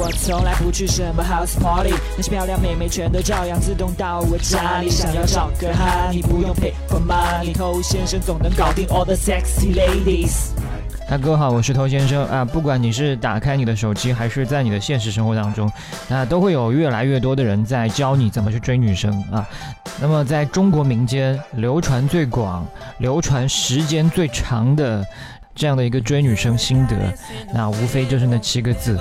我从来不去什么 house party，那些漂亮妹妹全都照样自动到我家里。想要找个哈，你不用 pay for money，偷先生总能搞定 all the sexy ladies。大哥好，我是头先生啊。不管你是打开你的手机，还是在你的现实生活当中，那都会有越来越多的人在教你怎么去追女生啊。那么在中国民间流传最广、流传时间最长的这样的一个追女生心得，那无非就是那七个字：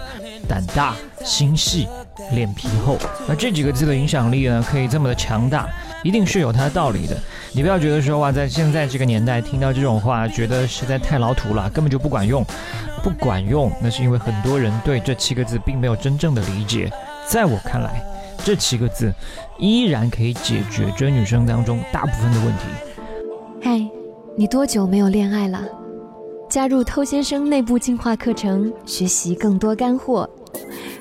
胆大、心细、脸皮厚。那这几个字的影响力呢，可以这么的强大，一定是有它的道理的。你不要觉得说哇，在现在这个年代听到这种话，觉得实在太老土了，根本就不管用，不管用，那是因为很多人对这七个字并没有真正的理解。在我看来，这七个字依然可以解决追女生当中大部分的问题。嗨，你多久没有恋爱了？加入偷先生内部进化课程，学习更多干货，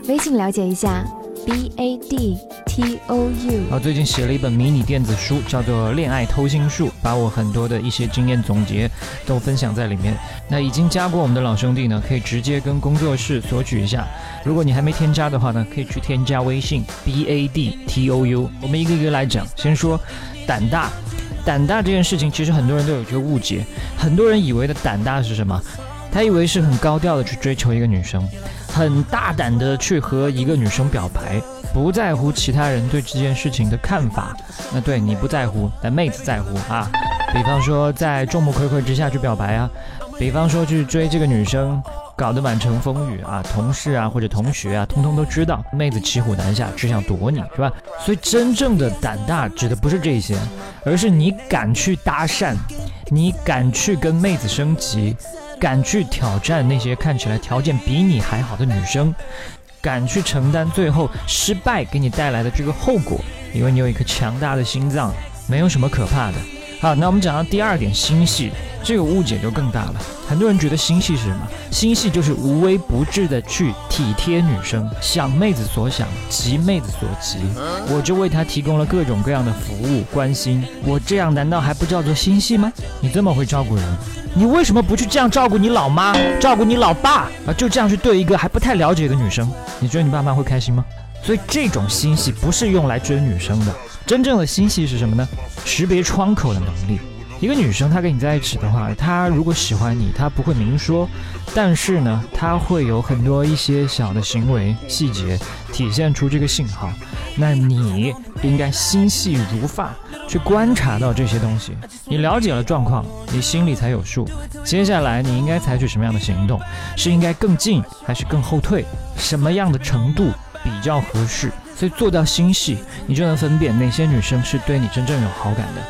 微信了解一下。B A D T O U。啊，最近写了一本迷你电子书，叫做《恋爱偷心术》，把我很多的一些经验总结都分享在里面。那已经加过我们的老兄弟呢，可以直接跟工作室索取一下。如果你还没添加的话呢，可以去添加微信 B A D T O U。我们一个一个来讲，先说胆大。胆大这件事情，其实很多人都有一个误解，很多人以为的胆大是什么？他以为是很高调的去追求一个女生。很大胆的去和一个女生表白，不在乎其他人对这件事情的看法。那对你不在乎，但妹子在乎啊。比方说在众目睽睽之下去表白啊，比方说去追这个女生，搞得满城风雨啊，同事啊或者同学啊，通通都知道，妹子骑虎难下，只想躲你是吧？所以真正的胆大指的不是这些，而是你敢去搭讪，你敢去跟妹子升级。敢去挑战那些看起来条件比你还好的女生，敢去承担最后失败给你带来的这个后果，因为你有一颗强大的心脏，没有什么可怕的。好，那我们讲到第二点，心细，这个误解就更大了。很多人觉得心细是什么？心细就是无微不至的去体贴女生，想妹子所想，急妹子所急。我就为她提供了各种各样的服务关心，我这样难道还不叫做心细吗？你这么会照顾人，你为什么不去这样照顾你老妈，照顾你老爸啊？就这样去对一个还不太了解的女生，你觉得你爸妈会开心吗？所以这种心细不是用来追女生的。真正的心细是什么呢？识别窗口的能力。一个女生她跟你在一起的话，她如果喜欢你，她不会明说，但是呢，她会有很多一些小的行为细节体现出这个信号。那你应该心细如发，去观察到这些东西。你了解了状况，你心里才有数。接下来你应该采取什么样的行动？是应该更近还是更后退？什么样的程度比较合适？所以做到心细，你就能分辨哪些女生是对你真正有好感的。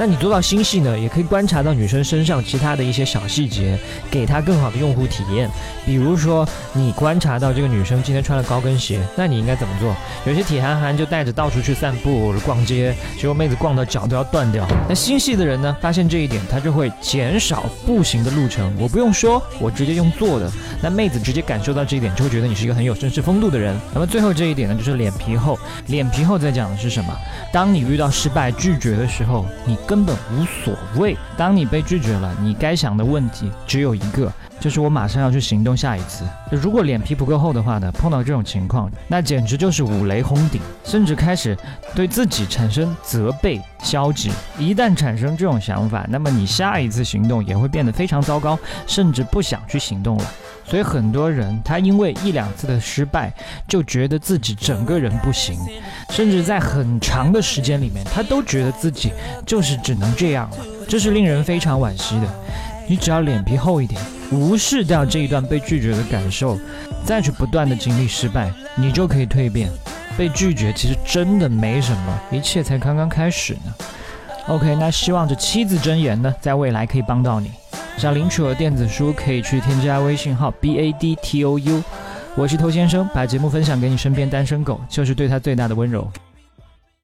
那你做到心细呢，也可以观察到女生身上其他的一些小细节，给她更好的用户体验。比如说，你观察到这个女生今天穿了高跟鞋，那你应该怎么做？有些铁憨憨就带着到处去散步、逛街，结果妹子逛到脚都要断掉。那心细的人呢，发现这一点，他就会减少步行的路程。我不用说，我直接用做的。那妹子直接感受到这一点，就会觉得你是一个很有绅士风度的人。那么最后这一点呢，就是脸皮厚。脸皮厚在讲的是什么？当你遇到失败、拒绝的时候，你。根本无所谓。当你被拒绝了，你该想的问题只有一个，就是我马上要去行动下一次。如果脸皮不够厚的话呢，碰到这种情况，那简直就是五雷轰顶，甚至开始对自己产生责备、消极。一旦产生这种想法，那么你下一次行动也会变得非常糟糕，甚至不想去行动了。所以很多人他因为一两次的失败，就觉得自己整个人不行，甚至在很长的时间里面，他都觉得自己就是只能这样了，这是令人非常惋惜的。你只要脸皮厚一点，无视掉这一段被拒绝的感受，再去不断的经历失败，你就可以蜕变。被拒绝其实真的没什么，一切才刚刚开始呢。OK，那希望这七字真言呢，在未来可以帮到你。想领取我的电子书，可以去添加微信号 b a d t o u，我是头先生，把节目分享给你身边单身狗，就是对他最大的温柔。